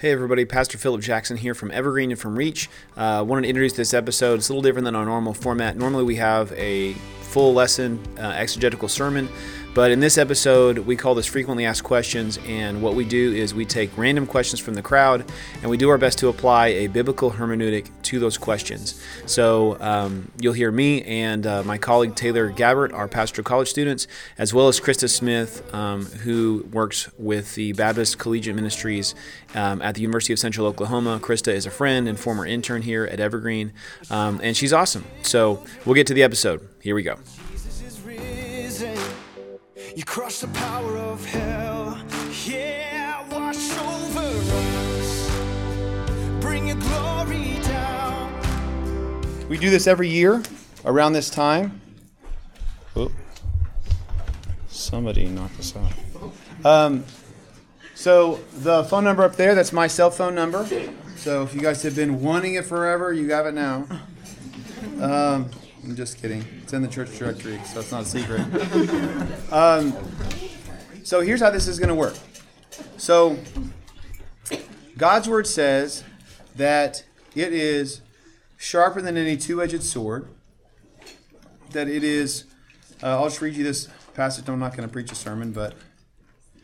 Hey everybody, Pastor Philip Jackson here from Evergreen and from Reach. I uh, wanted to introduce this episode. It's a little different than our normal format. Normally we have a full lesson uh, exegetical sermon, but in this episode we call this frequently asked questions. And what we do is we take random questions from the crowd and we do our best to apply a biblical hermeneutic to those questions. So um, you'll hear me and uh, my colleague Taylor Gabbert, our pastoral college students, as well as Krista Smith, um, who works with the Baptist Collegiate Ministries um, at the University of Central Oklahoma. Krista is a friend and former intern here at Evergreen, um, and she's awesome. So we'll get to the episode. Here we go. You crush the power of hell. Yeah, wash over us. Bring your glory down. We do this every year around this time. Oh, somebody knocked us off. Um, so the phone number up there, that's my cell phone number. So if you guys have been wanting it forever, you have it now. Um, I'm just kidding. It's in the church directory, so it's not a secret. Um, so here's how this is going to work. So God's word says that it is sharper than any two-edged sword. That it is. Uh, I'll just read you this passage. I'm not going to preach a sermon, but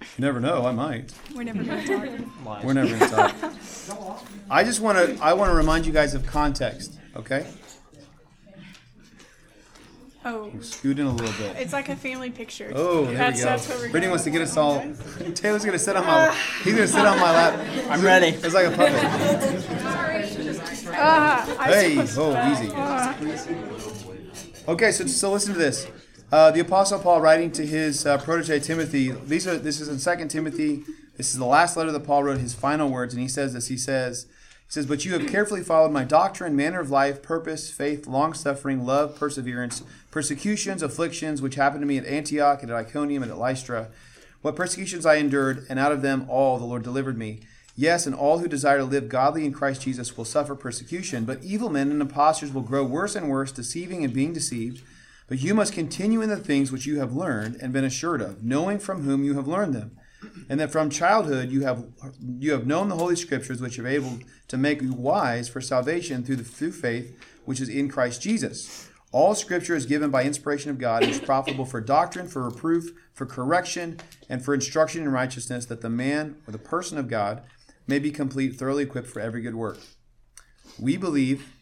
you never know. I might. We're never going to talk. We're never going to talk. I just want to. I want to remind you guys of context. Okay. Oh. Scoot in a little bit. It's like a family picture. Oh, there that's, we go. That's what we're Brittany going wants to get us all. Taylor's gonna sit on my. He's gonna sit on my lap. I'm ready. It's like a puppet. I Hey, oh, that. easy. Ah. Okay, so so listen to this. Uh, the Apostle Paul writing to his uh, protege Timothy. These are this is in Second Timothy. This is the last letter that Paul wrote. His final words, and he says this. He says. He says, But you have carefully followed my doctrine, manner of life, purpose, faith, long suffering, love, perseverance, persecutions, afflictions, which happened to me at Antioch and at Iconium and at Lystra. What persecutions I endured, and out of them all the Lord delivered me. Yes, and all who desire to live godly in Christ Jesus will suffer persecution, but evil men and impostors will grow worse and worse, deceiving and being deceived. But you must continue in the things which you have learned and been assured of, knowing from whom you have learned them and that from childhood you have you have known the holy scriptures which are able to make you wise for salvation through the through faith which is in Christ Jesus. All scripture is given by inspiration of God and is profitable for doctrine, for reproof, for correction, and for instruction in righteousness, that the man or the person of God may be complete, thoroughly equipped for every good work. We believe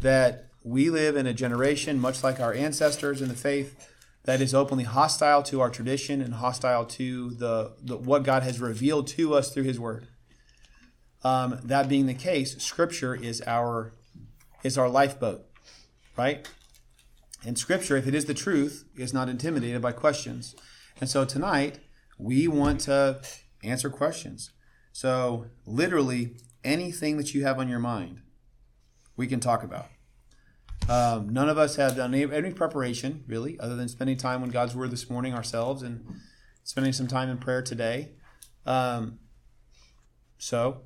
that we live in a generation much like our ancestors in the faith that is openly hostile to our tradition and hostile to the, the what God has revealed to us through His Word. Um, that being the case, Scripture is our is our lifeboat, right? And Scripture, if it is the truth, is not intimidated by questions. And so tonight we want to answer questions. So literally anything that you have on your mind, we can talk about. Um, none of us have done any, any preparation, really, other than spending time on God's Word this morning ourselves and spending some time in prayer today. Um, so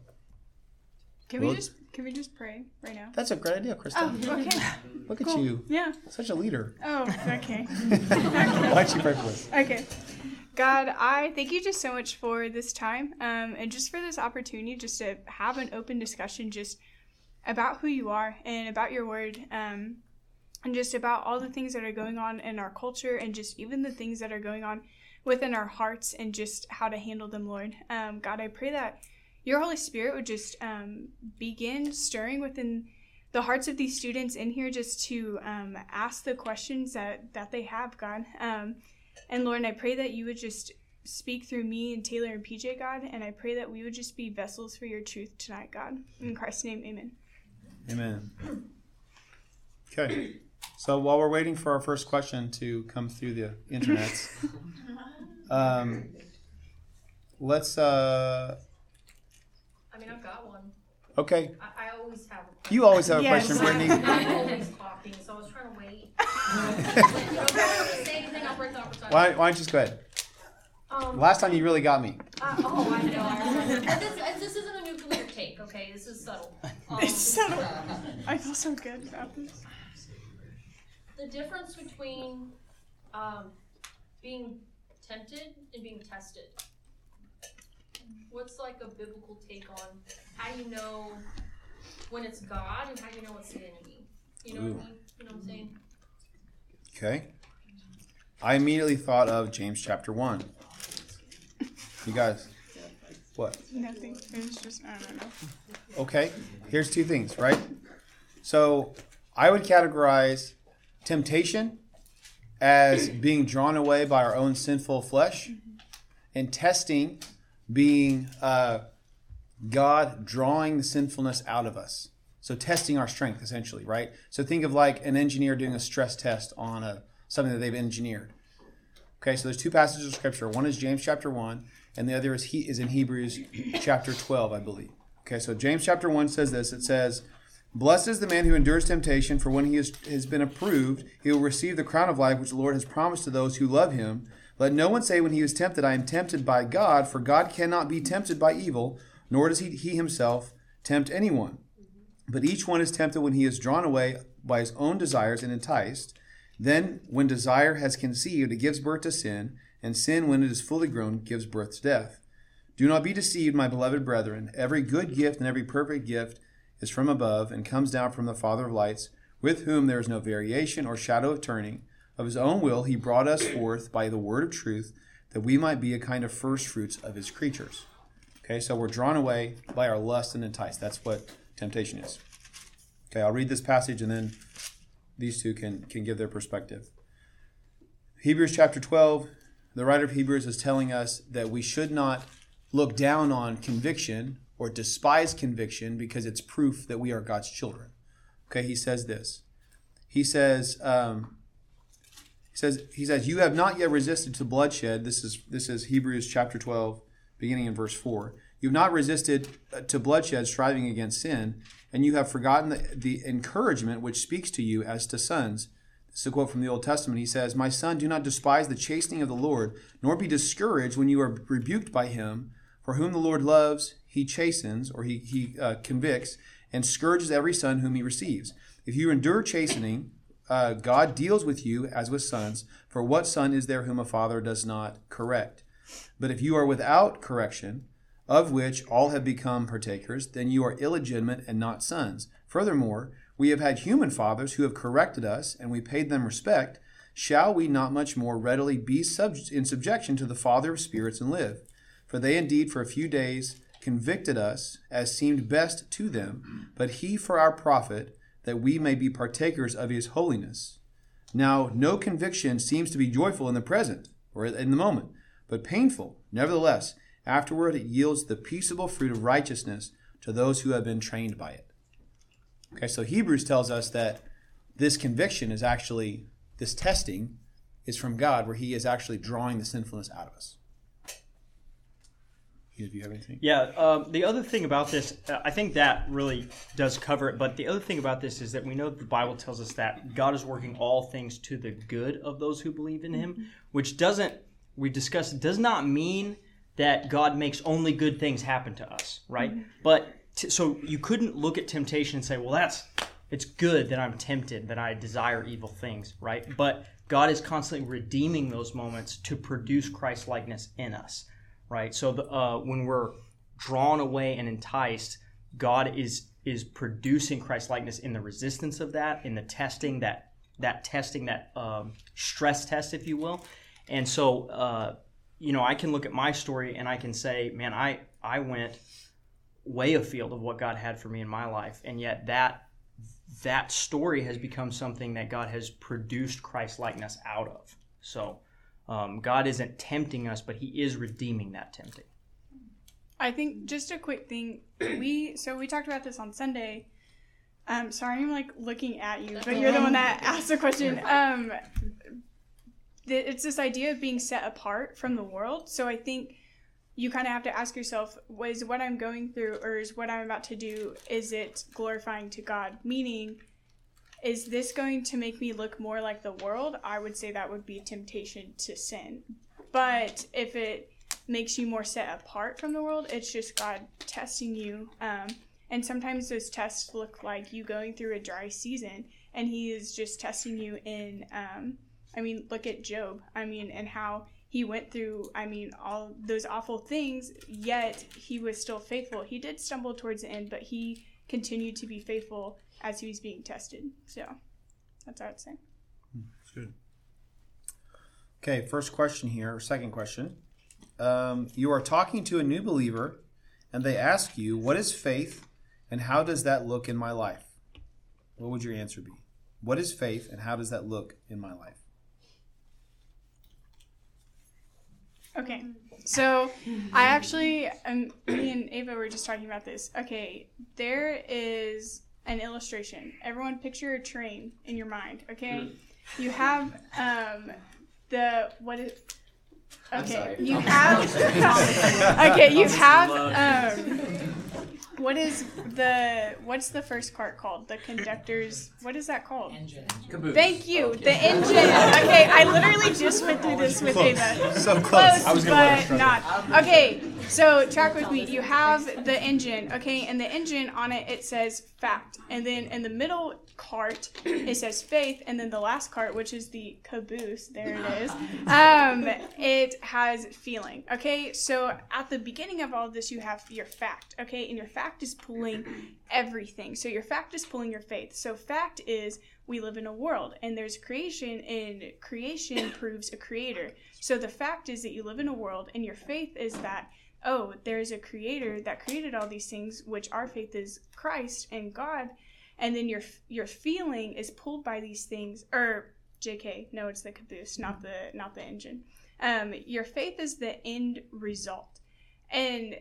Can Well, we just can we just pray right now? that's a great idea, Krista. Oh, okay. Look at you, Yeah. such a leader. Oh, okay. Why don't you pray for us? Okay. God, I thank you just so much for this time um, and just for this opportunity just to have an open discussion just about who you are and about your word um, and just about all the things that are going on in our culture and just even the things that are going on within our hearts and just how to handle them, Lord. Um, God, I pray that your Holy Spirit would just um, begin stirring within the hearts of these students in here just to um, ask the questions that, that they have, God. Um, and Lord, I pray that you would just speak through me and Taylor and PJ, God. And I pray that we would just be vessels for your truth tonight, God. In Christ's name, amen. Amen. Okay. So while we're waiting for our first question to come through the internet, um, let's. Uh, I mean, I've got one. okay. I, I always have. a You always have a Yes. question, Brittany. I'm always talking, so I was trying to wait. you don't have to say anything, I'll break the opportunity. Why, why don't you just go ahead? Um, Last time you really got me. uh, oh, I know. I this, this isn't a nuclear take, okay? This is subtle. Um, It's subtle. I feel so good about this. The difference between um, being tempted and being tested. what's like a biblical take on how do you know when it's God and how do you know it's the enemy? You know what I mean? You know what I'm saying? Okay. I immediately thought of James chapter 1. You guys, what? Nothing. It was just I don't know. Okay, here's two things, right? So I would categorize temptation as being drawn away by our own sinful flesh, and testing being uh, God drawing the sinfulness out of us. So testing our strength, essentially, right? So think of like an engineer doing a stress test on a something that they've engineered. Okay, so there's two passages of scripture. One is James chapter one, and the other is he is in Hebrews chapter twelve, I believe. Okay, so James chapter 1 says this it says, Blessed is the man who endures temptation, for when he has been approved, he will receive the crown of life which the Lord has promised to those who love him. Let no one say when he is tempted, I am tempted by God, for God cannot be tempted by evil, nor does he, he himself tempt anyone. But each one is tempted when he is drawn away by his own desires and enticed. Then, when desire has conceived, it gives birth to sin, and sin, when it is fully grown, gives birth to death. Do not be deceived, my beloved brethren. Every good gift and every perfect gift is from above and comes down from the Father of lights, with whom there is no variation or shadow of turning. Of his own will, he brought us forth by the word of truth, that we might be a kind of first fruits of his creatures. Okay, so we're drawn away by our lust and enticed. That's what temptation is. Okay, I'll read this passage and then these two can, can give their perspective. Hebrews chapter 12, the writer of Hebrews is telling us that we should not look down on conviction or despise conviction because it's proof that we are God's children. Okay, he says this. He says, um, he says, he says, you have not yet resisted to bloodshed. This is this is Hebrews chapter 12, beginning in verse 4. You've not resisted uh, to bloodshed, striving against sin, and you have forgotten the, the encouragement which speaks to you as to sons. Is a quote from the Old Testament. He says, My son, do not despise the chastening of the Lord, nor be discouraged when you are rebuked by him. For whom the Lord loves, he chastens, or he, he uh, convicts, and scourges every son whom he receives. If you endure chastening, uh, God deals with you as with sons. For what son is there whom a father does not correct? But if you are without correction, of which all have become partakers, then you are illegitimate and not sons. Furthermore, we have had human fathers who have corrected us, and we paid them respect. Shall we not much more readily be sub- in subjection to the Father of spirits and live? For they indeed for a few days convicted us as seemed best to them, but he for our profit, that we may be partakers of his holiness. Now, no conviction seems to be joyful in the present, or in the moment, but painful. Nevertheless, afterward it yields the peaceable fruit of righteousness to those who have been trained by it. Okay, so Hebrews tells us that this conviction is actually, this testing is from God, where he is actually drawing the sinfulness out of us. Do you have anything? Yeah, um, the other thing about this, uh, I think that really does cover it. But the other thing about this is that we know that the Bible tells us that God is working all things to the good of those who believe in Him, which doesn't, we discussed, does not mean that God makes only good things happen to us, right? But t- so you couldn't look at temptation and say, well, that's, it's good that I'm tempted, that I desire evil things, right? But God is constantly redeeming those moments to produce Christ likeness in us right? So the, uh, when we're drawn away and enticed, God is is producing Christ likeness in the resistance of that, in the testing that that testing that um, stress test, if you will. And so, uh, you know, I can look at my story and I can say, man, I I went way afield of what God had for me in my life, and yet that that story has become something that God has produced Christ likeness out of. So. Um, God isn't tempting us, but He is redeeming that tempting. I think just a quick thing. We so we talked about this on Sunday. Um, sorry, I'm like looking at you, but you're the one that asked the question. Um, it's this idea of being set apart from the world. So I think you kind of have to ask yourself: Was what I'm going through, or is what I'm about to do, is it glorifying to God? Meaning, is this going to make me look more like the world? I would say that would be temptation to sin. But if it makes you more set apart from the world, it's just God testing you. Um, and sometimes those tests look like you going through a dry season, and He is just testing you in. Um, I mean, look at Job. I mean, and how he went through, I mean, all those awful things, yet he was still faithful. He did stumble towards the end, but he continued to be faithful as he was being tested. So that's what I'd say. That's good. Okay, first question here, or second question. Um, you are talking to a new believer, and they ask you, What is faith, and how does that look in my life? What would your answer be? What is faith, and how does that look in my life? Okay, so I actually, um, me and Ava were just talking about this. Okay, there is an illustration. Everyone, picture a train in your mind. Okay, you have um, the what is. Okay, you have. okay, you have. Um, what is the what's the first cart called? The conductor's what is that called? Engine. Caboose. Thank you. The engine. Okay, I literally just went through this with Ava. So close. Close, I was gonna let her but not. Okay, so track with me. You have the engine, okay, and the engine on it it says fact, and then in the middle cart it says faith, and then the last cart, which is the caboose, there it is. Um, it has feeling. Okay, so at the beginning of all of this, you have your fact, okay, and your fact is pulling everything. So your fact is pulling your faith. So fact is we live in a world and there's creation and creation proves a creator. So the fact is that you live in a world and your faith is that oh, there's a creator that created all these things which our faith is Christ and God and then your your feeling is pulled by these things or JK, no, it's the caboose, not the not the engine. Um, your faith is the end result. And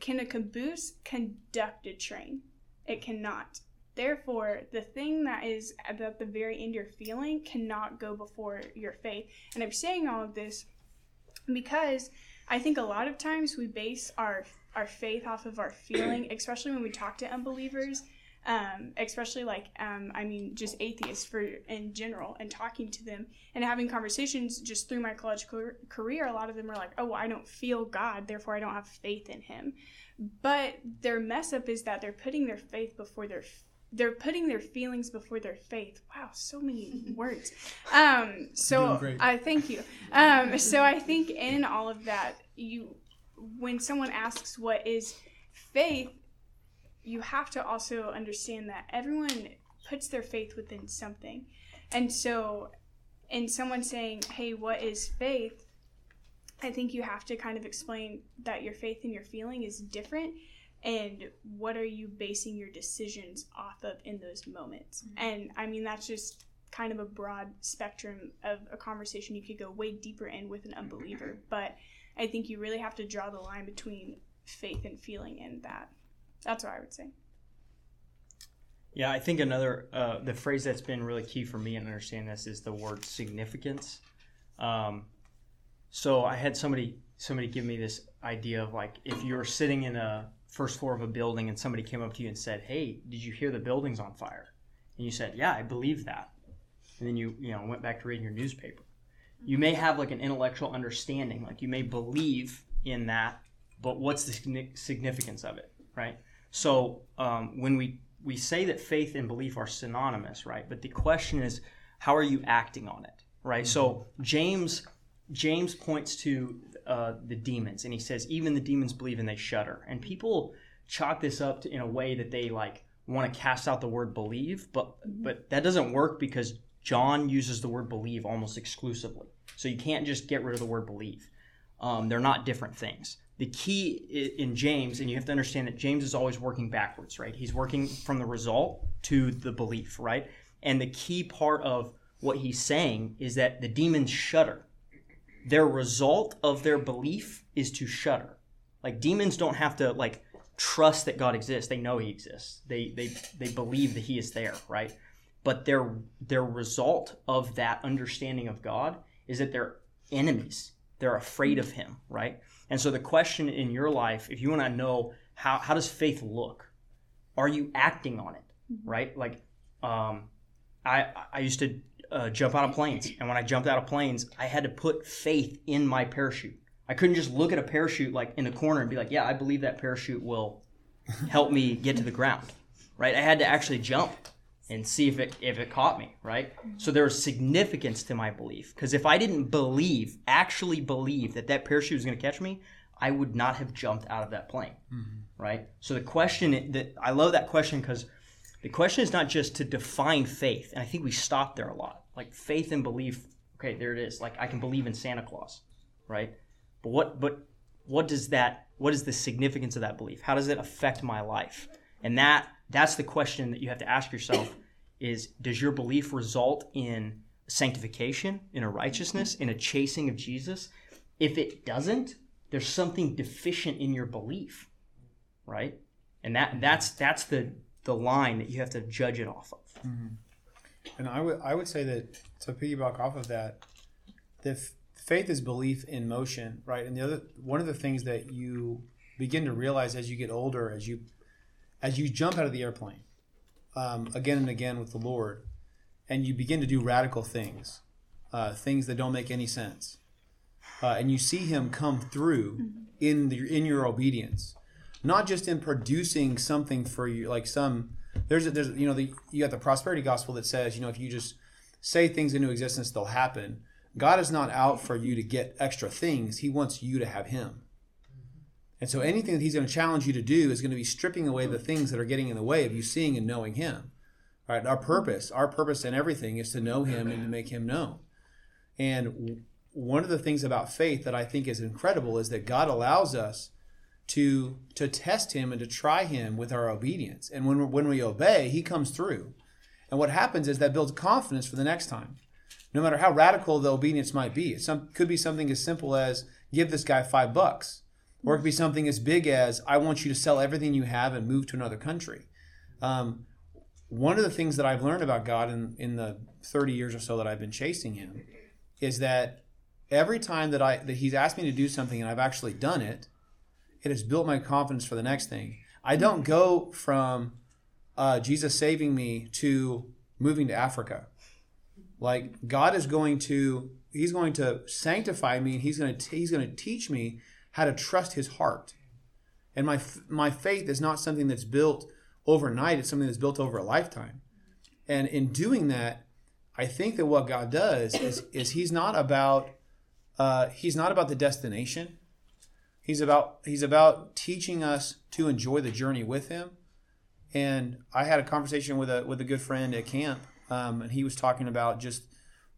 can a caboose conduct a train? It cannot. Therefore, the thing that is at the very end you're feeling cannot go before your faith. And I'm saying all of this because I think a lot of times we base our our faith off of our feeling, especially when we talk to unbelievers, um, especially like um, I mean just atheists for in general, and talking to them and having conversations just through my college car- career. A lot of them are like, "Oh, well, I don't feel God, therefore I don't have faith in Him." But their mess up is that they're putting their faith before their they're putting their feelings before their faith. Wow, so many words. Um, so. I thank you. Um, so I think in all of that, you when someone asks what is faith, you have to also understand that everyone puts their faith within something, and so in someone saying, "Hey, what is faith?" I think you have to kind of explain that your faith and your feeling is different and what are you basing your decisions off of in those moments? Mm-hmm. And i mean that's just kind of a broad spectrum of a conversation. You could go way deeper in with an unbeliever but i think you really have to draw the line between faith and feeling in that that's what i would say Yeah, I think another uh, the phrase that's been really key for me in understanding this is the word significance. Um, so I had somebody somebody give me this idea of like if you're sitting in a first floor of a building and somebody came up to you and said, "Hey, did you hear the building's on fire?" and you said, "Yeah, I believe that," and then you you know went back to reading your newspaper. You may have like an intellectual understanding, like you may believe in that, but what's the significance of it, right? So um, when we we say that faith and belief are synonymous, right? But the question is, how are you acting on it, right? So James James points to uh, the demons, and he says even the demons believe and they shudder. And people chalk this up to, in a way that they like want to cast out the word believe, but but that doesn't work because John uses the word believe almost exclusively. So you can't just get rid of the word believe. Um, they're not different things. The key in James, and you have to understand that James is always working backwards, right? He's working from the result to the belief, right? And the key part of what he's saying is that the demons shudder. Their result of their belief is to shudder. Like demons don't have to like trust that God exists. They know He exists. They they they believe that He is there, right? But their their result of that understanding of God is that they're enemies. They're afraid of Him, right? And so the question in your life, if you want to know how how does faith look, are you acting on it, right? Like, um, I I used to uh, jump out of planes, and when I jumped out of planes, I had to put faith in my parachute. I couldn't just look at a parachute like in the corner and be like, "Yeah, I believe that parachute will help me get to the ground." Right? I had to actually jump. And see if it if it caught me, right? So there was significance to my belief because if I didn't believe, actually believe that that parachute was going to catch me, I would not have jumped out of that plane, mm-hmm. right? So the question that I love that question because the question is not just to define faith, and I think we stop there a lot. Like faith and belief, okay, there it is. Like I can believe in Santa Claus, right? But what but what does that what is the significance of that belief? How does it affect my life? And that that's the question that you have to ask yourself is does your belief result in sanctification, in a righteousness, in a chasing of Jesus? If it doesn't, there's something deficient in your belief, right? And that that's that's the the line that you have to judge it off of. Mm-hmm. And I would I would say that to piggyback off of that, the f- faith is belief in motion, right? And the other one of the things that you begin to realize as you get older, as you as you jump out of the airplane, um, again and again with the Lord, and you begin to do radical things, uh, things that don't make any sense, uh, and you see Him come through in the, in your obedience, not just in producing something for you, like some there's a, there's you know the you got the prosperity gospel that says you know if you just say things into existence they'll happen. God is not out for you to get extra things. He wants you to have Him. And so anything that He's going to challenge you to do is going to be stripping away the things that are getting in the way of you seeing and knowing Him. All right, our purpose, our purpose in everything is to know Him and to make Him known. And one of the things about faith that I think is incredible is that God allows us to to test Him and to try Him with our obedience. And when when we obey, He comes through. And what happens is that builds confidence for the next time. No matter how radical the obedience might be, it some, could be something as simple as give this guy five bucks, or it could be something as big as I want you to sell everything you have and move to another country. Um, one of the things that I've learned about God in, in the 30 years or so that I've been chasing Him is that every time that I that He's asked me to do something and I've actually done it, it has built my confidence for the next thing. I don't go from uh, Jesus saving me to moving to Africa. Like God is going to, He's going to sanctify me, and He's going to He's going to teach me how to trust His heart. And my my faith is not something that's built overnight; it's something that's built over a lifetime. And in doing that, I think that what God does is is He's not about uh, He's not about the destination. He's about he's about teaching us to enjoy the journey with him. And I had a conversation with a with a good friend at camp, um, and he was talking about just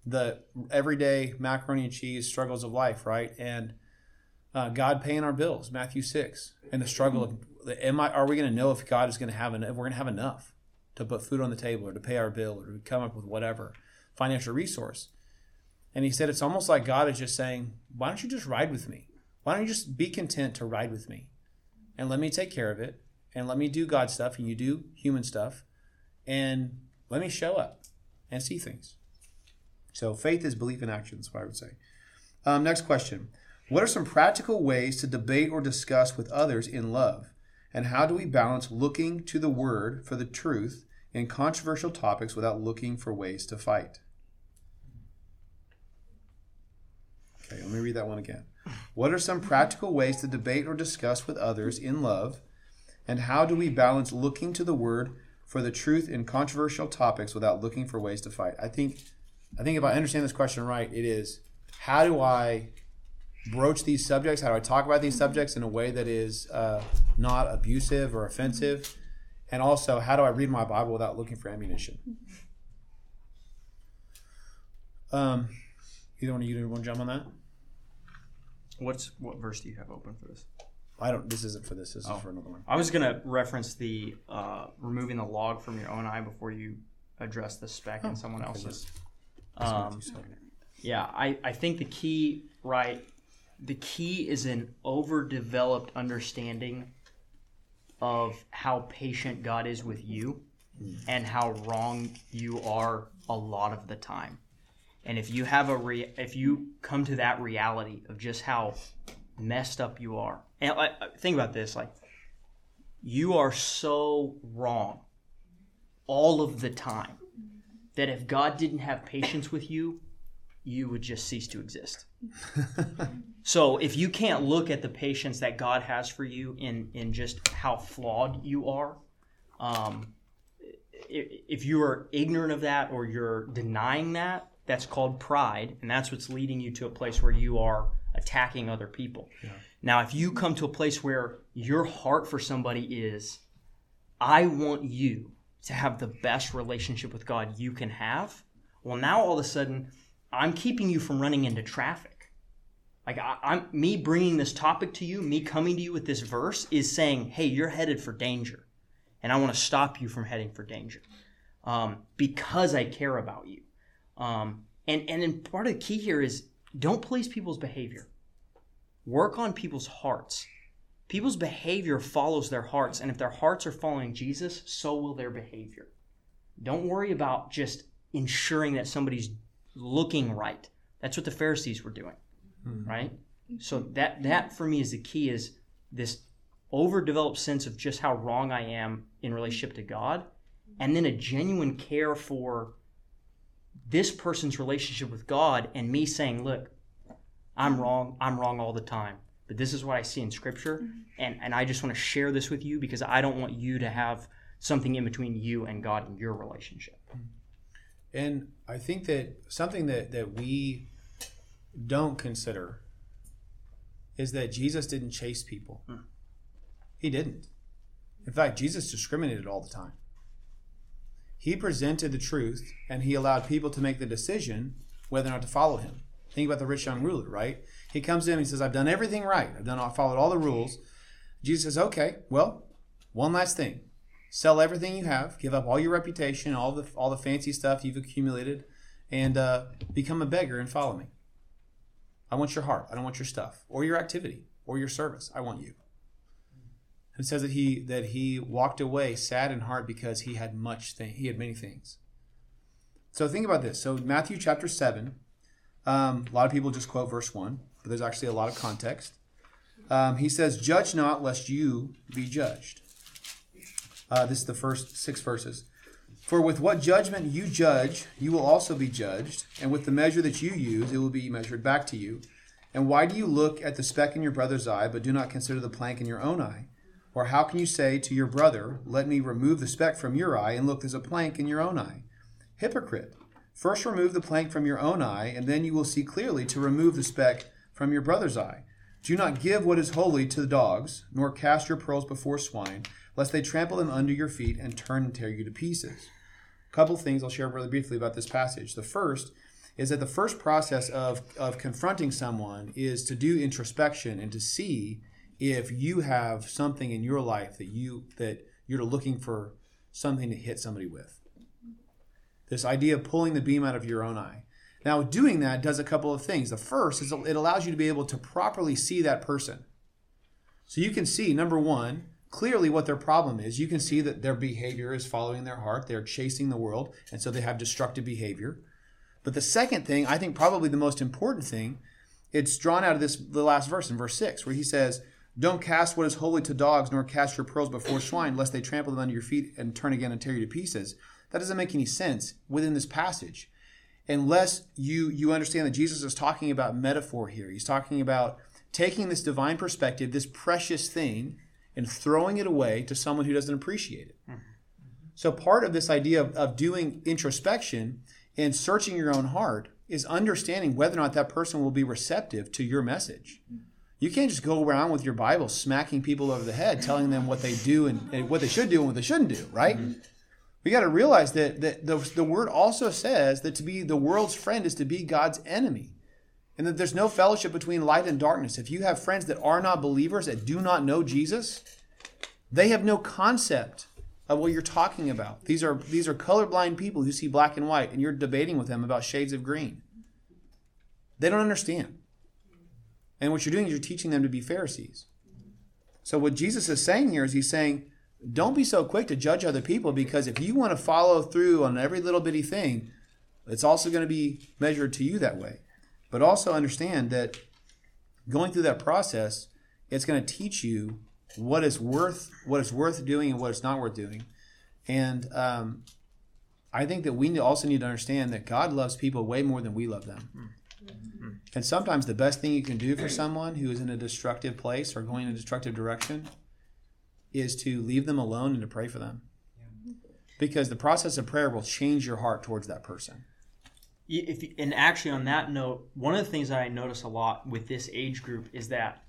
the everyday macaroni and cheese struggles of life, right? And uh, God paying our bills, Matthew six, and the struggle of am I are we going to know if God is going to have enough? We're going to have enough to put food on the table, or to pay our bill, or to come up with whatever financial resource. And he said it's almost like God is just saying, "Why don't you just ride with me?" Why don't you just be content to ride with me and let me take care of it and let me do God stuff and you do human stuff and let me show up and see things. So faith is belief in action, that's what I would say. Um, next question. What are some practical ways to debate or discuss with others in love? And how do we balance looking to the word for the truth in controversial topics without looking for ways to fight? Okay, let me read that one again. What are some practical ways to debate or discuss with others in love? And how do we balance looking to the word for the truth in controversial topics without looking for ways to fight? I think I think if I understand this question right, it is how do I broach these subjects? How do I talk about these subjects in a way that is uh, not abusive or offensive? And also, how do I read my Bible without looking for ammunition? Um, either one of you want to jump on that? What's what verse do you have open for this? I don't. This isn't for this. This is Oh. for another one. I was gonna reference the uh, removing the log from your own eye before you address the speck in someone else's. Um, yeah, I, I think the key, right? The key is an overdeveloped understanding of how patient God is with you and how wrong you are a lot of the time. And if you have a re- if you come to that reality of just how messed up you are, and think about this, like you are so wrong all of the time that if God didn't have patience with you, you would just cease to exist. so if you can't look at the patience that God has for you in in just how flawed you are, um, if you are ignorant of that or you're denying that, that's called pride, and that's what's leading you to a place where you are attacking other people. Now, if you come to a place where your heart for somebody is, I want you to have the best relationship with God you can have, well, now all of a sudden, I'm keeping you from running into traffic. Like I, I'm me bringing this topic to you, me coming to you with this verse is saying, "Hey, you're headed for danger, and I want to stop you from heading for danger, um, because I care about you." Um, and and then part of the key here is don't police people's behavior. Work on people's hearts. People's behavior follows their hearts, and if their hearts are following Jesus, so will their behavior. Don't worry about just ensuring that somebody's looking right. That's what the Pharisees were doing, Mm-hmm. right? So that that for me is the key is this overdeveloped sense of just how wrong I am in relationship to God, and then a genuine care for this person's relationship with God, and me saying, "Look, I'm wrong. I'm wrong all the time." But this is what I see in Scripture, mm-hmm. and, and I just want to share this with you because I don't want you to have something in between you and God in your relationship. Mm-hmm. And I think that something that, that we don't consider is that Jesus didn't chase people. He didn't. In fact, Jesus discriminated all the time. He presented the truth and he allowed people to make the decision whether or not to follow him. Think about the rich young ruler, right? He comes in and he says, I've done everything right. I've done I've followed all the rules. Jesus says, Okay, well, one last thing. Sell everything you have, give up all your reputation, all the all the fancy stuff you've accumulated, and uh, become a beggar and follow me. I want your heart. I don't want your stuff or your activity or your service. I want you. It says that he that he walked away sad in heart because he had much thing. He had many things. So think about this. So Matthew chapter seven. Um, a lot of people just quote verse one, but there's actually a lot of context. Um, he says, "Judge not, lest you be judged." Uh, this is the first six verses. For with what judgment you judge, you will also be judged, and with the measure that you use, it will be measured back to you. And why do you look at the speck in your brother's eye, but do not consider the plank in your own eye? Or how can you say to your brother, Let me remove the speck from your eye, and look, there's a plank in your own eye? Hypocrite! First remove the plank from your own eye, and then you will see clearly to remove the speck from your brother's eye. Do not give what is holy to the dogs, nor cast your pearls before swine, lest they trample them under your feet and turn and tear you to pieces. Couple things I'll share really briefly about this passage. The first is that the first process of, of confronting someone is to do introspection and to see if you have something in your life that you that you're looking for something to hit somebody with. This idea of pulling the beam out of your own eye. Now, doing that does a couple of things. The first is it allows you to be able to properly see that person. So you can see, number one, clearly what their problem is. You can see that their behavior is following their heart. They're chasing the world, and so they have destructive behavior. But the second thing, I think probably the most important thing, it's drawn out of this the last verse in verse 6, where he says, Don't cast what is holy to dogs, nor cast your pearls before swine, lest they trample them under your feet and turn again and tear you to pieces. That doesn't make any sense within this passage. Unless you you understand that Jesus is talking about metaphor here. He's talking about taking this divine perspective, this precious thing, and throwing it away to someone who doesn't appreciate it. Mm-hmm. So part of this idea of, of doing introspection and searching your own heart is understanding whether or not that person will be receptive to your message. Mm-hmm. You can't just go around with your Bible smacking people over the head, telling them what they do and, and what they should do and what they shouldn't do, right? Mm-hmm. We got to realize that, that the, the word also says that to be the world's friend is to be God's enemy. And that there's no fellowship between light and darkness. If you have friends that are not believers, that do not know Jesus, they have no concept of what you're talking about. These are these are colorblind people who see black and white, and you're debating with them about shades of green. They don't understand. And what you're doing is you're teaching them to be Pharisees. So what Jesus is saying here is he's saying, don't be so quick to judge other people because if you want to follow through on every little bitty thing, it's also going to be measured to you that way. But also understand that going through that process, it's going to teach you what is worth what is worth doing and what is not worth doing. And um, I think that we also need to understand that God loves people way more than we love them. And sometimes the best thing you can do for someone who is in a destructive place or going in a destructive direction is to leave them alone and to pray for them. because the process of prayer will change your heart towards that person. If and actually on that note, one of the things that I notice a lot with this age group is that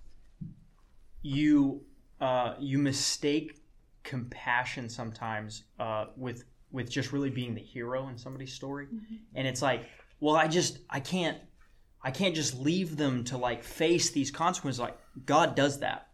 you uh, you mistake compassion sometimes uh, with with just really being the hero in somebody's story, and it's like, well, I just I can't I can't just leave them to like face these consequences. Like God does that.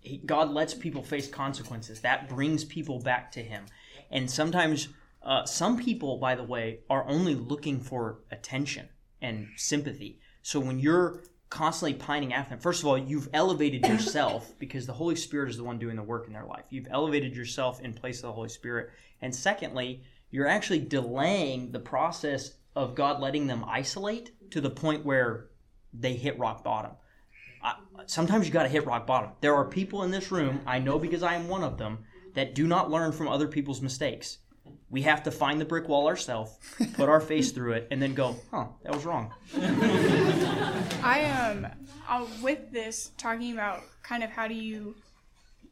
He, God lets people face consequences. That brings people back to Him, and sometimes uh, some people, by the way, are only looking for attention and sympathy. So when you're constantly pining after them, first of all, you've elevated yourself because the Holy Spirit is the one doing the work in their life. You've elevated yourself in place of the Holy Spirit. And secondly, you're actually delaying the process of God letting them isolate to the point where they hit rock bottom. I, sometimes you got to hit rock bottom. There are people in this room, I know because I am one of them, that do not learn from other people's mistakes. We have to find the brick wall ourselves, put our face through it, and then go, huh, that was wrong. I um uh, with this talking about kind of how do you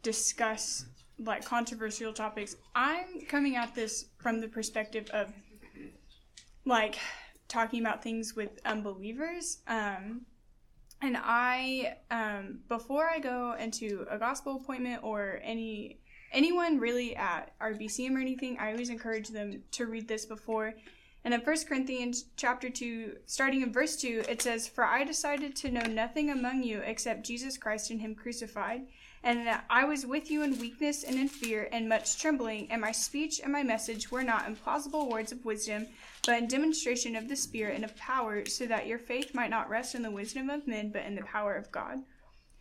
discuss like controversial topics. I'm coming at this from the perspective of like talking about things with unbelievers. Um, and I um, before I go into a gospel appointment or any anyone really at our BCM or anything, I always encourage them to read this before. And in 1 Corinthians chapter 2, starting in verse 2, it says, For I decided to know nothing among you except Jesus Christ and Him crucified, and that I was with you in weakness and in fear and much trembling, and my speech and my message were not in plausible words of wisdom, but in demonstration of the Spirit and of power, so that your faith might not rest in the wisdom of men, but in the power of God.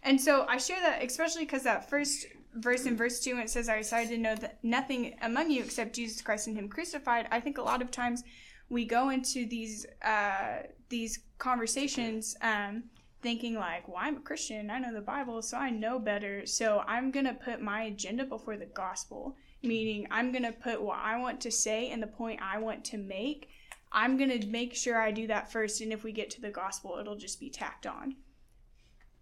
And so I share that especially because that first verse in verse 2 when it says i decided to know that nothing among you except jesus christ and him crucified i think a lot of times we go into these uh, these conversations um, thinking like well i'm a christian i know the bible so i know better so i'm to put my agenda before the gospel. Meaning i'm to put what i want to say and the point i want to make. I'm to make sure i do that first and if we get to the gospel it'll just be tacked on.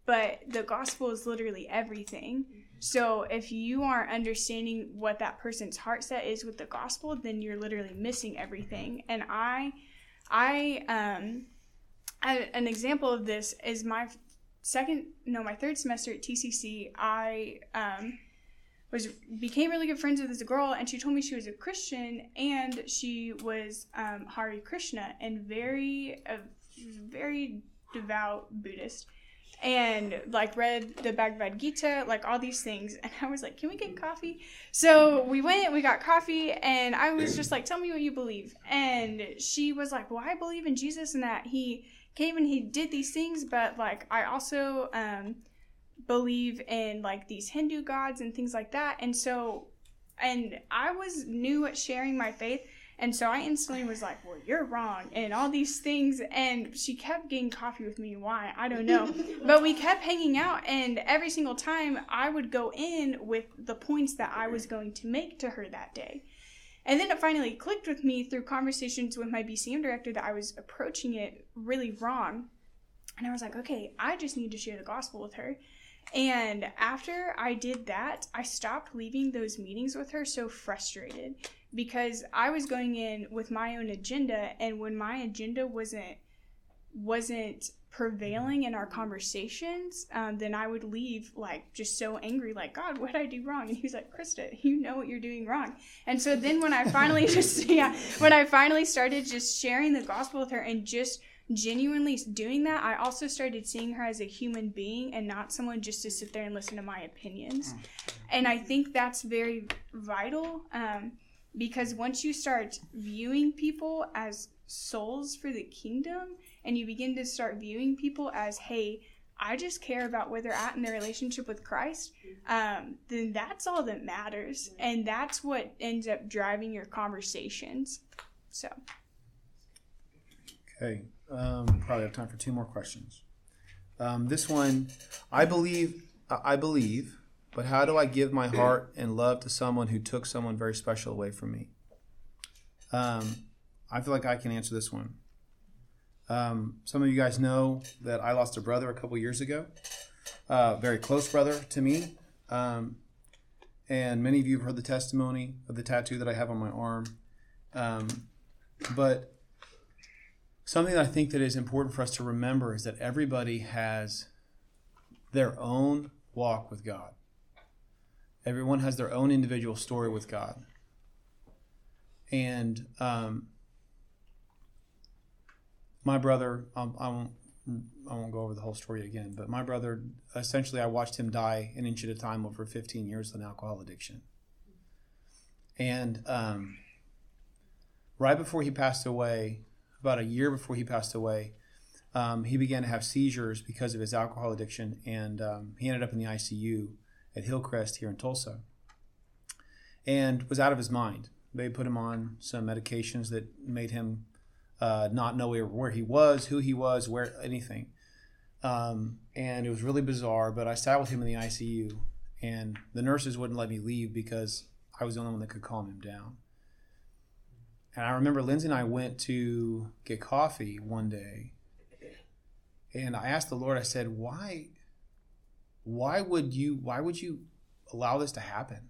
But the gospel is literally everything. So if you aren't understanding what that person's heart set is with the gospel, then you're literally missing everything. And I, I, um, I, an example of this is my second, no, my third semester at TCC. I um, was became really good friends with this girl, and she told me she was a Christian and she was um, Hare Krishna and very, a very devout Buddhist and like read the Bhagavad Gita, like all these things. And I was like, can we get coffee? So we went, we got coffee, and I was just like, tell me what you believe. And she was like, well, I believe in Jesus and that he came and he did these things, but like I also um, believe in like these Hindu gods and things like that. And so, and I was new at sharing my faith. And so I instantly was like, well, you're wrong, and all these things. And she kept getting coffee with me. Why? I don't know. but we kept hanging out, and every single time I would go in with the points that I was going to make to her that day. And then it finally clicked with me through conversations with my BCM director that I was approaching it really wrong. And I was like, okay, I just need to share the gospel with her. And after I did that, I stopped leaving those meetings with her so frustrated because I was going in with my own agenda and when my agenda wasn't wasn't prevailing in our conversations, um, then I would leave like just so angry, like, God, what did I do wrong? And he was like, Krista, you know what you're doing wrong. And so then when I finally just, yeah, when I finally started just sharing the gospel with her and just genuinely doing that, I also started seeing her as a human being and not someone just to sit there and listen to my opinions. And I think that's very vital um, because once you start viewing people as souls for the kingdom and you begin to start viewing people as, hey, I just care about where they're at in their relationship with Christ, um, then that's all that matters. And that's what ends up driving your conversations. So. Okay, um, probably have time for two more questions. Um, this one, I believe, I believe, but how do I give my heart and love to someone who took someone very special away from me? Um, I feel like I can answer this one. Um, some of you guys know that I lost a brother a couple years ago, uh, very close brother to me, um, and many of you have heard the testimony of the tattoo that I have on my arm. Um, but something that I think that is important for us to remember is that everybody has their own walk with God. Everyone has their own individual story with God. And um, my brother, um, I won't, I won't go over the whole story again, but my brother, essentially, I watched him die an inch at a time over 15 years with an alcohol addiction. And um, right before he passed away, about a year before he passed away, um, he began to have seizures because of his alcohol addiction, and um, he ended up in the ICU at Hillcrest here in Tulsa, and was out of his mind. They put him on some medications that made him uh, not know where, he was, who he was, where anything. Um, and it was really bizarre. But I sat with him in the ICU, and the nurses wouldn't let me leave because I was the only one that could calm him down. And I remember Lindsay and I went to get coffee one day, and I asked the Lord. I said, "Why? Why would you? Why would you allow this to happen?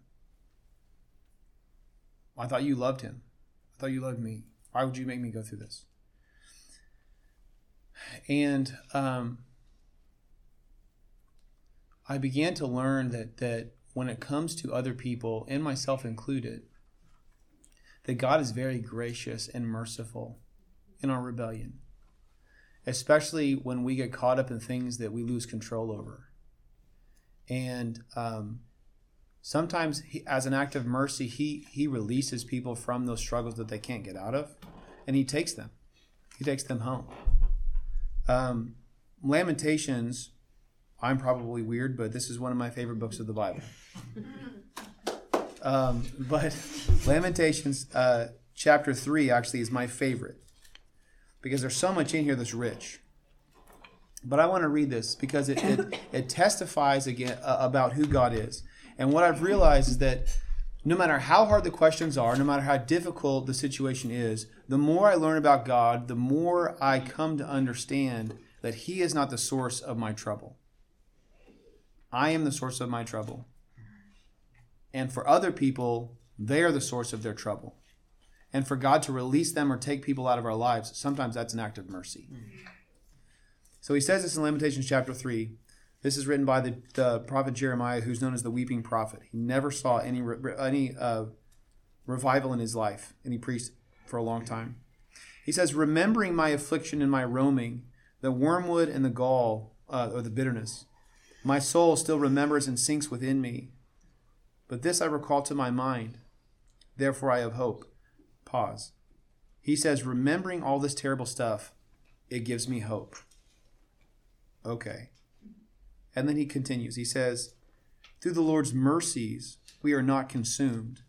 I thought you loved him. I thought you loved me. Why would you make me go through this?" And um, I began to learn that that when it comes to other people, and myself included, that God is very gracious and merciful in our rebellion, especially when we get caught up in things that we lose control over. And um, sometimes, he, as an act of mercy, he, he releases people from those struggles that they can't get out of, and he takes them. He takes them home. Um, Lamentations, I'm probably weird, but this is one of my favorite books of the Bible. Um, but Lamentations uh, chapter 3 actually is my favorite because there's so much in here that's rich. But I want to read this because it, it, it testifies again uh, about who God is. And what I've realized is that no matter how hard the questions are, no matter how difficult the situation is, the more I learn about God, the more I come to understand that He is not the source of my trouble. I am the source of my trouble. And for other people, they are the source of their trouble. And for God to release them or take people out of our lives, sometimes that's an act of mercy. So he says this in Lamentations chapter 3. This is written by the, the prophet Jeremiah, who's known as the weeping prophet. He never saw any, any uh, revival in his life, he preached for a long time. He says, Remembering my affliction and my roaming, the wormwood and the gall, uh, or the bitterness, my soul still remembers and sinks within me. But this I recall to my mind. Therefore I have hope. Pause. He says, remembering all this terrible stuff, it gives me hope. Okay. And then he continues. He says, Through the Lord's mercies we are not consumed.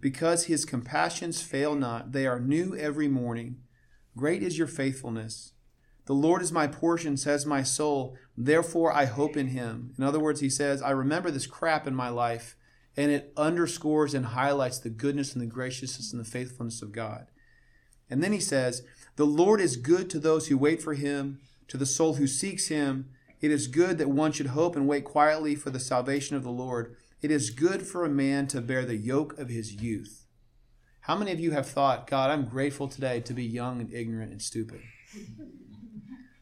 Because his compassions fail not, they are new every morning. Great is your faithfulness. The Lord is my portion, says my soul. Therefore I hope in him. In other words, he says, I remember this crap in my life and it underscores and highlights the goodness and the graciousness and the faithfulness of God. And then he says, The Lord is good to those who wait for him, to the soul who seeks him. It is good that one should hope and wait quietly for the salvation of the Lord. It is good for a man to bear the yoke of his youth. How many of you have thought, God, I'm grateful today to be young and ignorant and stupid?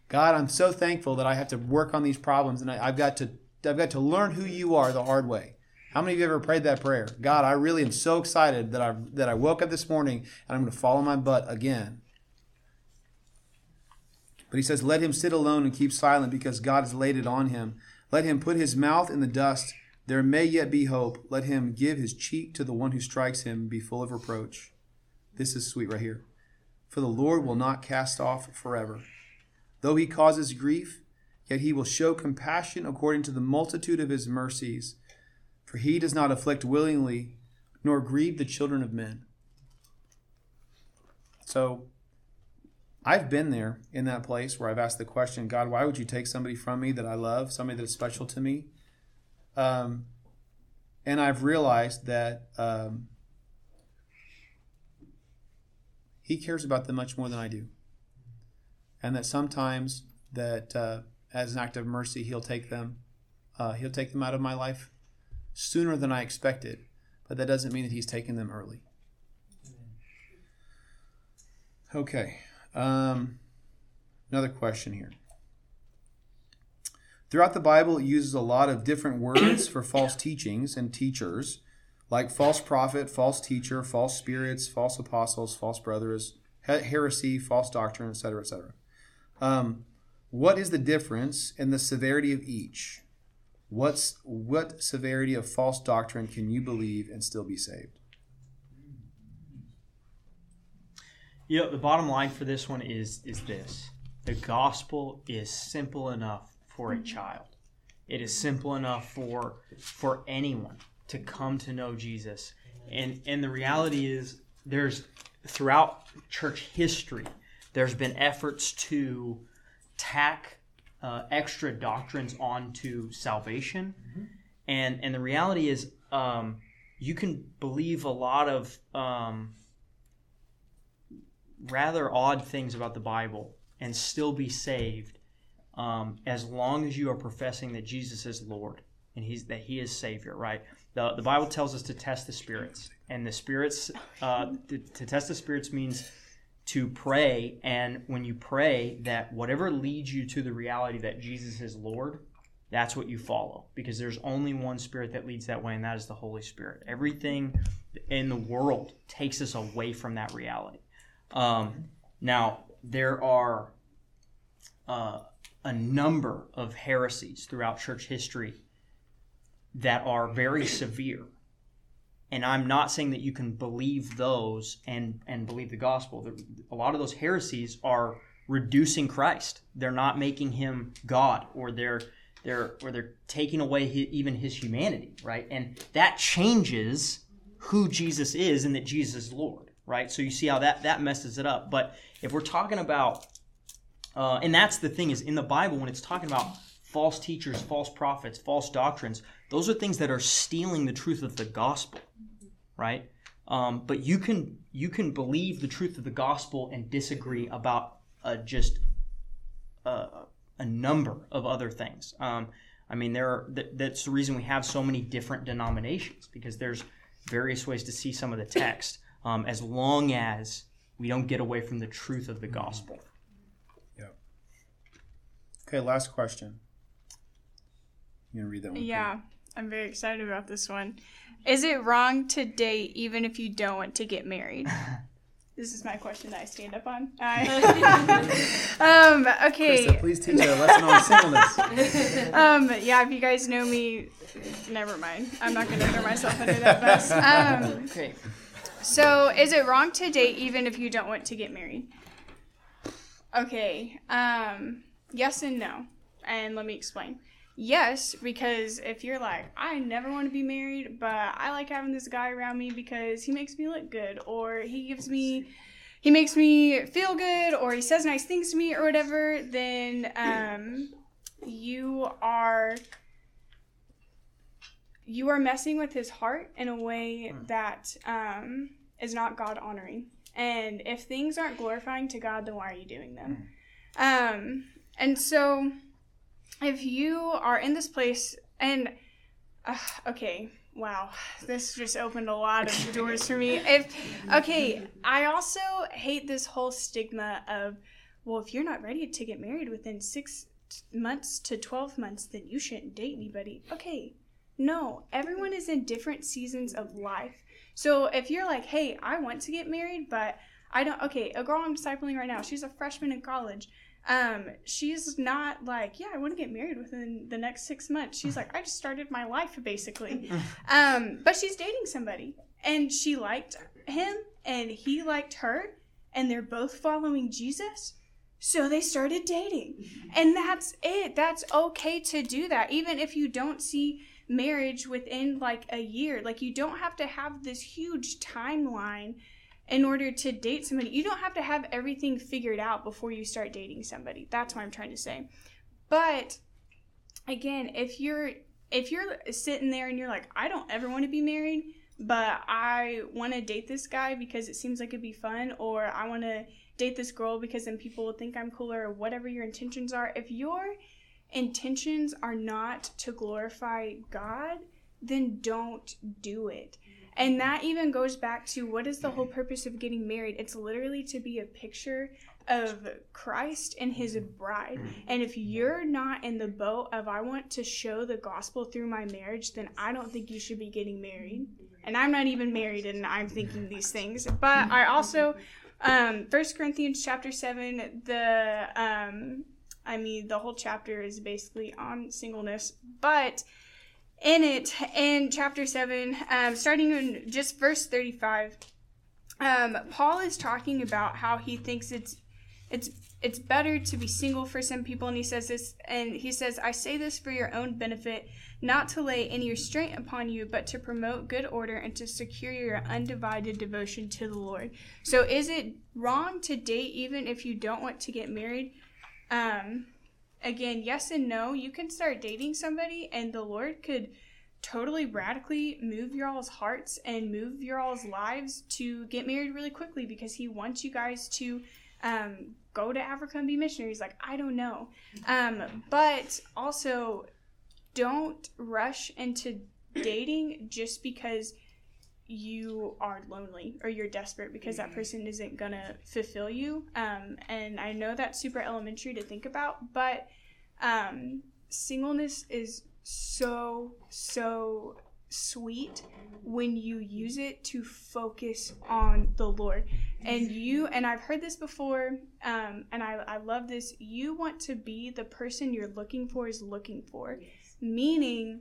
God, I'm so thankful that I have to work on these problems and I, have got to I've got to learn who you are the hard way. How many of you ever prayed that prayer? God, I really am so excited that I that I woke up this morning and I'm going to fall on my butt again. But he says, Let him sit alone and keep silent because God has laid it on him. Let him put his mouth in the dust. There may yet be hope. Let him give his cheek to the one who strikes him, be full of reproach. This is sweet right here. For the Lord will not cast off forever. Though he causes grief, yet he will show compassion according to the multitude of his mercies. For he does not afflict willingly, nor grieve the children of men. So I've been there in that place where I've asked the question, God, why would you take somebody from me that I love, somebody that's special to me? Um, and I've realized that um, He cares about them much more than I do, and that sometimes that uh, as an act of mercy, He'll take them, uh, He'll take them out of my life sooner than I expected, but that doesn't mean that He's taken them early. Okay. Um, another question here. Throughout the Bible, it uses a lot of different words for false teachings and teachers, like false prophet, false teacher, false spirits, false apostles, false brothers, heresy, false doctrine, etc., etc. Um, what is the difference in the severity of each? What's what severity of false doctrine can you believe and still be saved? You know, the bottom line for this one is is this: the gospel is simple enough for a child. It is simple enough for for anyone to come to know Jesus. And and the reality is, there's throughout church history, there's been efforts to tack uh, extra doctrines onto salvation, and and the reality is, um, you can believe a lot of um, rather odd things about the Bible and still be saved um, as long as you are professing that Jesus is Lord and he's that He is Savior. Right? The the Bible tells us to test the spirits, and the spirits uh, to, to test the spirits means to pray, and when you pray, that whatever leads you to the reality that Jesus is Lord. That's what you follow because there's only one spirit that leads that way, and that is the Holy Spirit. Everything in the world takes us away from that reality. Um, now, there are uh, a number of heresies throughout church history that are very severe. And I'm not saying that you can believe those and, and believe the gospel. A lot of those heresies are reducing Christ. They're not making him God, or they're they're or they're taking away hi even his humanity, right? And that changes who Jesus is and that Jesus is Lord, right? So you see how that that messes it up. But if we're talking about, uh, and that's the thing is in the Bible when it's talking about false teachers, false prophets, false doctrines, those are things that are stealing the truth of the gospel, right? Um, but you can you can believe the truth of the gospel and disagree about uh, just uh, a number of other things. Um, I mean, there are, th- that's the reason we have so many different denominations because there's various ways to see some of the text, um, as long as we don't get away from the truth of the gospel. Yeah. Okay, last question. You gonna read that one? Yeah, I'm very excited about this one. Is it wrong to date even if you don't want to get married? this is my question that I stand up on. Um, okay. Krista, please teach a lesson on singleness. Um, yeah, if you guys know me, never mind. I'm not gonna throw myself under that bus. Um, Okay. So is it wrong to date even if you don't want to get married? Okay. Um, yes and no. And let me explain. Yes, because if you're like, I never want to be married, but I like having this guy around me because he makes me look good, or he gives me, he makes me feel good, or he says nice things to me, or whatever, then um, you are you are messing with his heart in a way that um, is not God honoring. And if things aren't glorifying to God, then why are you doing them? Um, and so, if you are in this place, and uh, okay, wow, this just opened a lot of doors for me. If okay, I also hate this whole stigma of, well, if you're not ready to get married within six months to twelve months, then you shouldn't date anybody. Okay, no, everyone is in different seasons of life. So if you're like, hey, I want to get married, but I don't, okay, a girl I'm discipling right now, she's a freshman in college. Um, she's not like, yeah, I want to get married within the next six months. She's like, I just started my life basically. Um, but she's dating somebody and she liked him and he liked her and they're both following Jesus. So they started dating. And that's it. That's okay to do that. Even if you don't see marriage within like a year, like you don't have to have this huge timeline in order to date somebody. You don't have to have everything figured out before you start dating somebody. That's what I'm trying to say. But again, if you're if you're sitting there and you're like, I don't ever want to be married, but I want to date this guy because it seems like it'd be fun, or I want to date this girl because then people will think I'm cooler, or whatever your intentions are. If your intentions are not to glorify God, then don't do it. And that even goes back to what is the whole purpose of getting married? It's literally to be a picture of Christ and his bride. And if you're not in the boat of I want to show the gospel through my marriage, then I don't think you should be getting married. And I'm not even married and I'm thinking these things. But I also um First Corinthians chapter 7 the um I mean the whole chapter is basically on singleness, but in it in chapter 7 um, starting in just verse 35 um, paul is talking about how he thinks it's it's it's better to be single for some people and he says this and he says i say this for your own benefit not to lay any restraint upon you but to promote good order and to secure your undivided devotion to the lord. So is it wrong to date even if you don't want to get married um, again, yes and no. You can start dating somebody, and the Lord could totally radically move your all's hearts and move your all's lives to get married really quickly because He wants you guys to um, go to Africa and be missionaries. Like, I don't know. Um, but also, don't rush into dating just because you are lonely or you're desperate because that person isn't gonna fulfill you. Um, and I know that's super elementary to think about, but um, singleness is so so sweet when you use it to focus on the Lord. And you and I've heard this before, um, and I, I love this. You want to be the person you're looking for is looking for, meaning,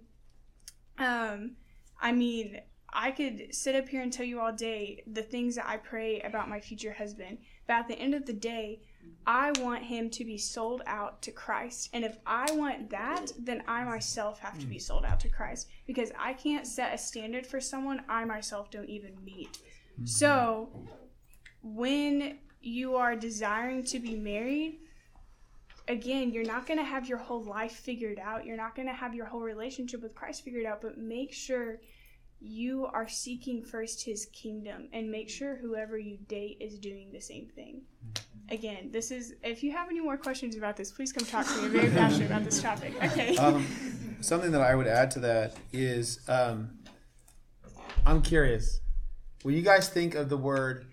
um, I mean I could sit up here and tell you all day the things that I pray about my future husband, but at the end of the day, I want him to be sold out to Christ. And if I want that, then I myself have to be sold out to Christ because I can't set a standard for someone I myself don't even meet. So, when you are desiring to be married, again, you're not going to have your whole life figured out. You're not going to have your whole relationship with Christ figured out, but make sure you are seeking first his kingdom and make sure whoever you date is doing the same thing. Again, this is if you have any more questions about this, please come talk to me. I'm very passionate about this topic. Okay. Um, something that I would add to that is um, I'm curious. When you guys think of the word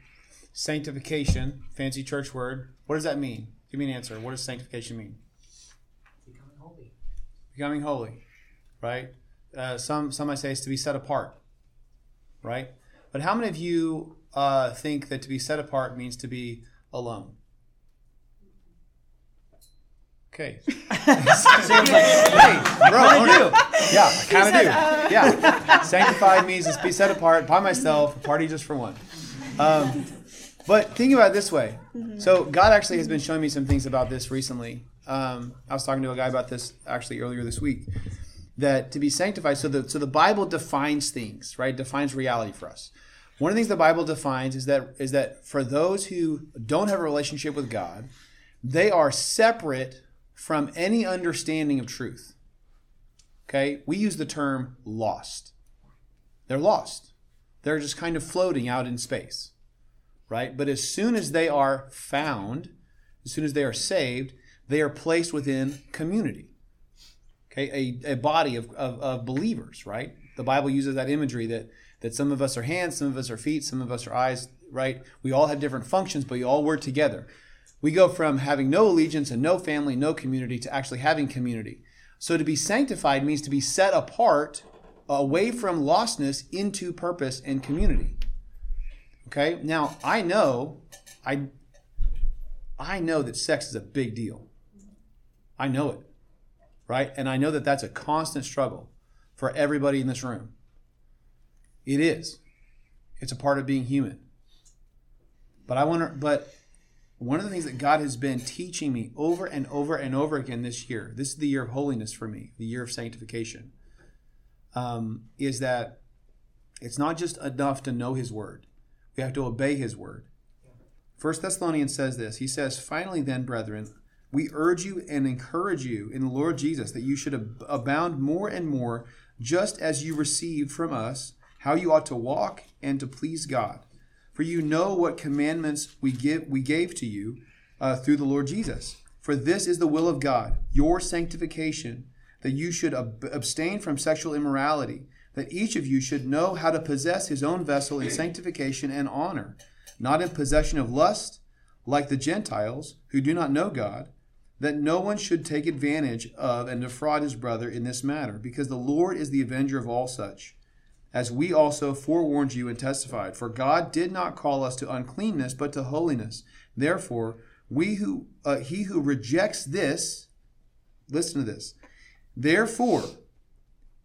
sanctification, fancy church word, what does that mean? Give me an answer. What does sanctification mean? Becoming holy. Becoming holy, right? Uh, some some might say it's to be set apart, right? But how many of you uh, think that to be set apart means to be alone? Okay. hey, bro, I do. Yeah, I kind of do. uh. Yeah. Sanctified means to be set apart by myself, a party just for one. Um, but think about it this way. So God actually has been showing me some things about this recently. Um, I was talking to a guy about this actually earlier this week. That to be sanctified, so the so the Bible defines things, right? Defines reality for us. One of the things the Bible defines is that is that for those who don't have a relationship with God, they are separate from any understanding of truth. Okay? We use the term lost. They're lost. They're just kind of floating out in space. Right? But as soon as they are found, as soon as they are saved, they are placed within community. Okay, a, a body of, of, of believers, right? The Bible uses that imagery that that some of us are hands, some of us are feet, some of us are eyes, right? We all have different functions, but we all work together. We go from having no allegiance and no family, no community to actually having community. So to be sanctified means to be set apart away from lostness into purpose and community. Okay? Now, I know I I know that sex is a big deal. I know it. Right? And I know that that's a constant struggle for everybody in this room. It is. It's a part of being human. But I wonder but one of the things that God has been teaching me over and over and over again this year, this is the year of holiness for me, the year of sanctification, um, is that it's not just enough to know His word, we have to obey His word. First Thessalonians says this. He says, Finally, then, brethren, we urge you and encourage you in the Lord Jesus that you should ab- abound more and more, just as you received from us how you ought to walk and to please God. For you know what commandments we give we gave to you uh, through the Lord Jesus. For this is the will of God, your sanctification, that you should ab- abstain from sexual immorality, that each of you should know how to possess his own vessel in sanctification and honor, not in possession of lust, like the Gentiles who do not know God, that no one should take advantage of and defraud his brother in this matter, because the Lord is the avenger of all such. As we also forewarned you and testified, for God did not call us to uncleanness, but to holiness. Therefore, we who uh, he who rejects this, listen to this. Therefore,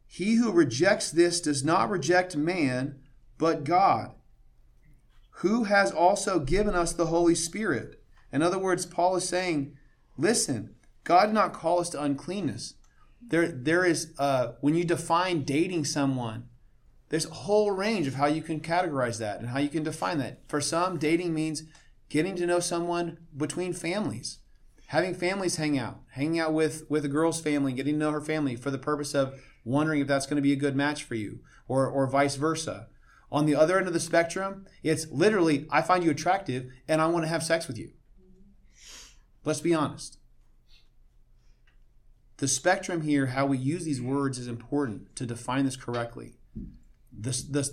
he who rejects this does not reject man, but God, who has also given us the Holy Spirit. In other words, Paul is saying, listen, God did not call us to uncleanness. There, there is uh, when you define dating someone, there's a whole range of how you can categorize that and how you can define that. For some, dating means getting to know someone between families, having families hang out, hanging out with with a girl's family, getting to know her family for the purpose of wondering if that's going to be a good match for you, or or vice versa. On the other end of the spectrum, it's literally I find you attractive and I want to have sex with you. Let's be honest. The spectrum here, how we use these words, is important to define this correctly. The,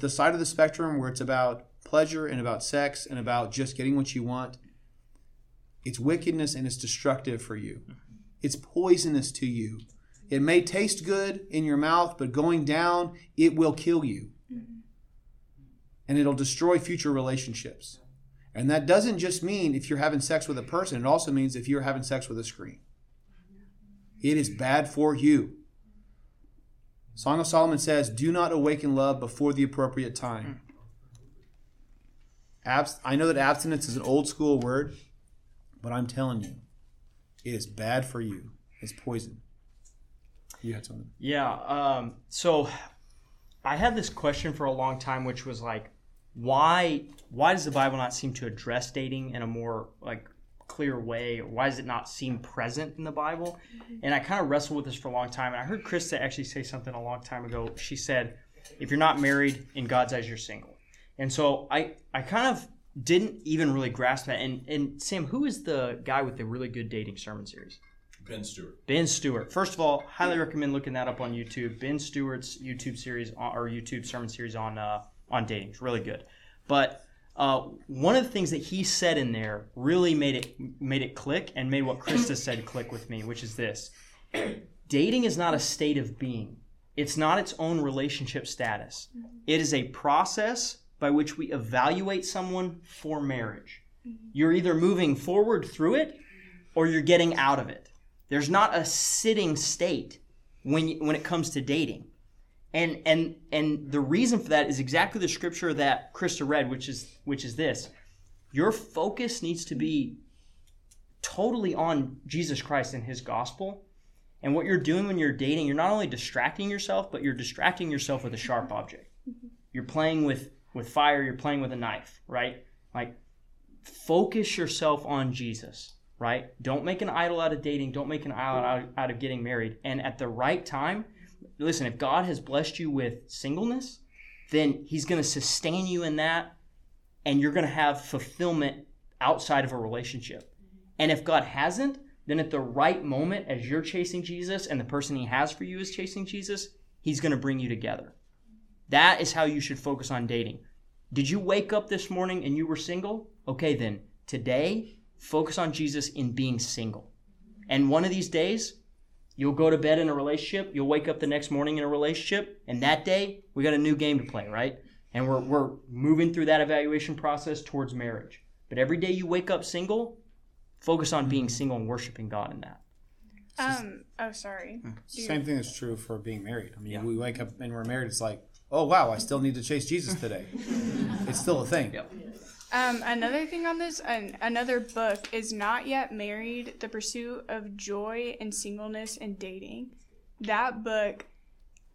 side of the spectrum where it's about pleasure and about sex and about just getting what you want, it's wickedness and it's destructive for you. It's poisonous to you. It may taste good in your mouth, but going down, it will kill you. And it'll destroy future relationships. And that doesn't just mean if you're having sex with a person, it also means if you're having sex with a screen. It is bad for you. Song of Solomon says, Do not awaken love before the appropriate time. Abs- I know that abstinence is an old school word, but I'm telling you, it is bad for you. It's poison. You had something. Yeah. Um, so I had this question for a long time, which was like, why why does the Bible not seem to address dating in a more like clear way, why does it not seem present in the Bible? And I kind of wrestled with this for a long time. And I heard Krista actually say something a long time ago. She said, "If you're not married, in God's eyes, you're single." And so I I kind of didn't even really grasp that. And and Sam, who is the guy with the really good dating sermon series? Ben Stuart. Ben Stuart. First of all, highly recommend looking that up on YouTube. Ben Stuart's YouTube series on- or YouTube sermon series on uh, on dating. It's really good. But uh, one of the things that he said in there really made it made it click and made what Krista said click with me, which is this: dating is not a state of being. It's not its own relationship status. It is a process by which we evaluate someone for marriage. You're either moving forward through it or you're getting out of it. There's not a sitting state when when it comes to dating. And and and the reason for that is exactly the scripture that Krista read, which is which is this. Your focus needs to be totally on Jesus Christ and his gospel. And what you're doing when you're dating, you're not only distracting yourself, but you're distracting yourself with a sharp object. You're playing with with fire, you're playing with a knife, right? Like focus yourself on Jesus, right? Don't make an idol out of dating. Don't make an idol out, out of getting married. And at the right time, listen, if God has blessed you with singleness, then He's going to sustain you in that, and you're going to have fulfillment outside of a relationship. And if God hasn't, then at the right moment, as you're chasing Jesus and the person He has for you is chasing Jesus, He's going to bring you together. That is how you should focus on dating. Did you wake up this morning and you were single? Okay, then today, focus on Jesus in being single. And one of these days, you'll go to bed in a relationship, you'll wake up the next morning in a relationship, and that day, we got a new game to play, right? And we're, we're moving through that evaluation process towards marriage. But every day you wake up single, focus on being single and worshiping God in that. Um. Oh, sorry. Same thing is true for being married. I mean, we wake up and we're married. It's like, oh wow, I still need to chase Jesus today. it's still a thing. Yep. Um, another thing on this, an, another book is Not Yet Married The Pursuit of Joy and Singleness and Dating. That book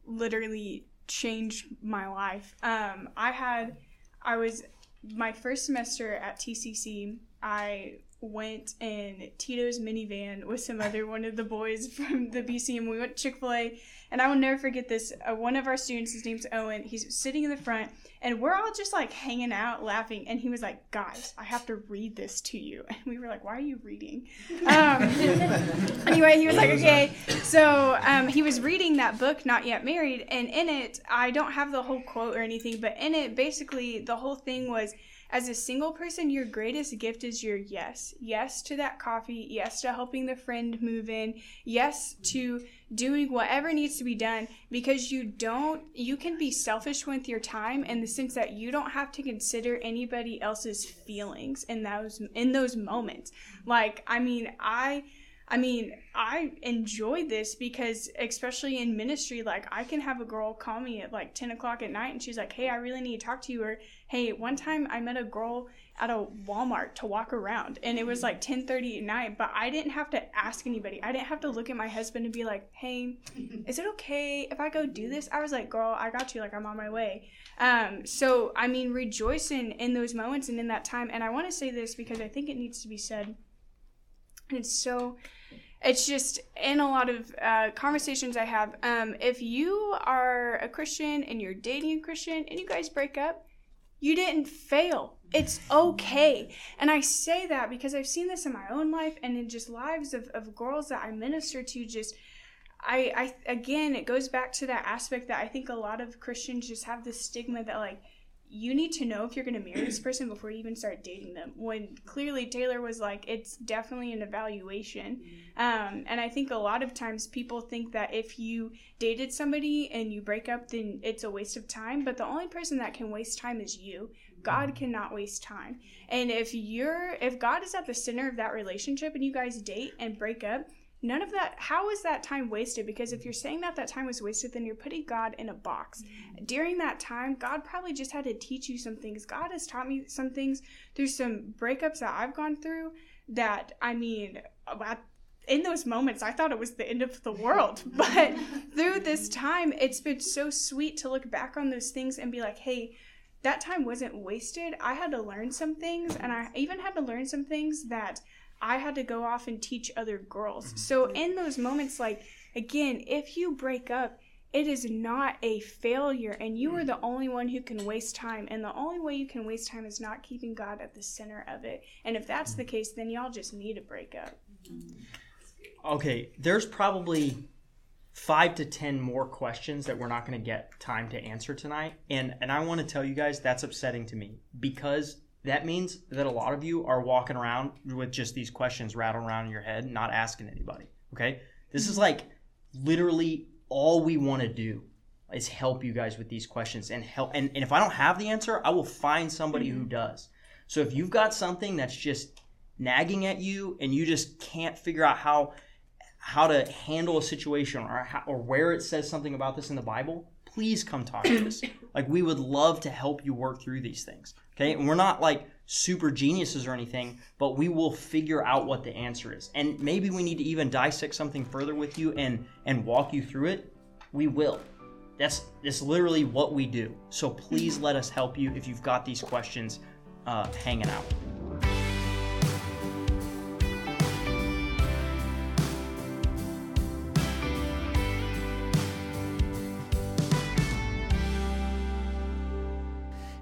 literally changed my life. Um, I had, I was, my first semester at TCC, I went in Tito's minivan with some other one of the boys from the BC, and we went Chick Fil A. And I will never forget this. Uh, one of our students, his name's Owen. He's sitting in the front, and we're all just like hanging out, laughing. And he was like, "Guys, I have to read this to you." And we were like, "Why are you reading?" Um, anyway, he was like, "Okay." So um, he was reading that book, Not Yet Married, and in it, I don't have the whole quote or anything, but in it, basically, the whole thing was as a single person, your greatest gift is your yes. Yes to that coffee. Yes to helping the friend move in. Yes to doing whatever needs to be done because you don't, you can be selfish with your time in the sense that you don't have to consider anybody else's feelings in those, in those moments. Like, I mean, I, I mean, I enjoy this because, especially in ministry, like I can have a girl call me at like 10 o'clock at night and she's like, Hey, I really need to talk to you. Or, Hey, one time I met a girl at a Walmart to walk around and it was like 10 30 at night, but I didn't have to ask anybody. I didn't have to look at my husband and be like, Hey, is it okay if I go do this? I was like, Girl, I got you. Like, I'm on my way. Um, so, I mean, rejoicing in those moments and in that time. And I want to say this because I think it needs to be said. It's so it's just in a lot of uh, conversations I have. Um, if you are a Christian and you're dating a Christian and you guys break up, you didn't fail. It's okay. And I say that because I've seen this in my own life and in just lives of, of girls that I minister to. Just, I, I, again, it goes back to that aspect that I think a lot of Christians just have this stigma that, like, you need to know if you're going to marry this person before you even start dating them. When clearly Taylor was like, it's definitely an evaluation. Um, and I think a lot of times people think that if you dated somebody and you break up, then it's a waste of time. But the only person that can waste time is you. God cannot waste time. And if you're, if God is at the center of that relationship and you guys date and break up, none of that how is that time wasted? Because if you're saying that that time was wasted then you're putting god in a box. During that time god probably just had to teach you some things. God has taught me some things. Through some breakups that i've gone through that i mean in those moments i thought it was the end of the world. But through this time it's been so sweet to look back on those things and be like hey that time wasn't wasted. I had to learn some things and i even had to learn some things that I had to go off and teach other girls. Mm-hmm. So in those moments, like again, if you break up, it is not a failure, and you are the mm-hmm. only one who can waste time. And the only way you can waste time is not keeping God at the center of it. And if that's the mm-hmm. case, then y'all just need to break up. Mm-hmm. Okay, there's probably five to ten more questions that we're not going to get time to answer tonight, and and I want to tell you guys that's upsetting to me because that means that a lot of you are walking around with just these questions rattling around in your head, not asking anybody. Okay? This is like literally all we want to do is help you guys with these questions and help and, and if I don't have the answer, I will find somebody who mm-hmm. does. So if you've got something that's just nagging at you and you just can't figure out how how to handle a situation or how, or where it says something about this in the Bible, please come talk to us. Like we would love to help you work through these things. Okay, and we're not like super geniuses or anything, but we will figure out what the answer is. And maybe we need to even dissect something further with you and and walk you through it. We will. That's that's literally what we do. So please let us help you if you've got these questions uh, hanging out.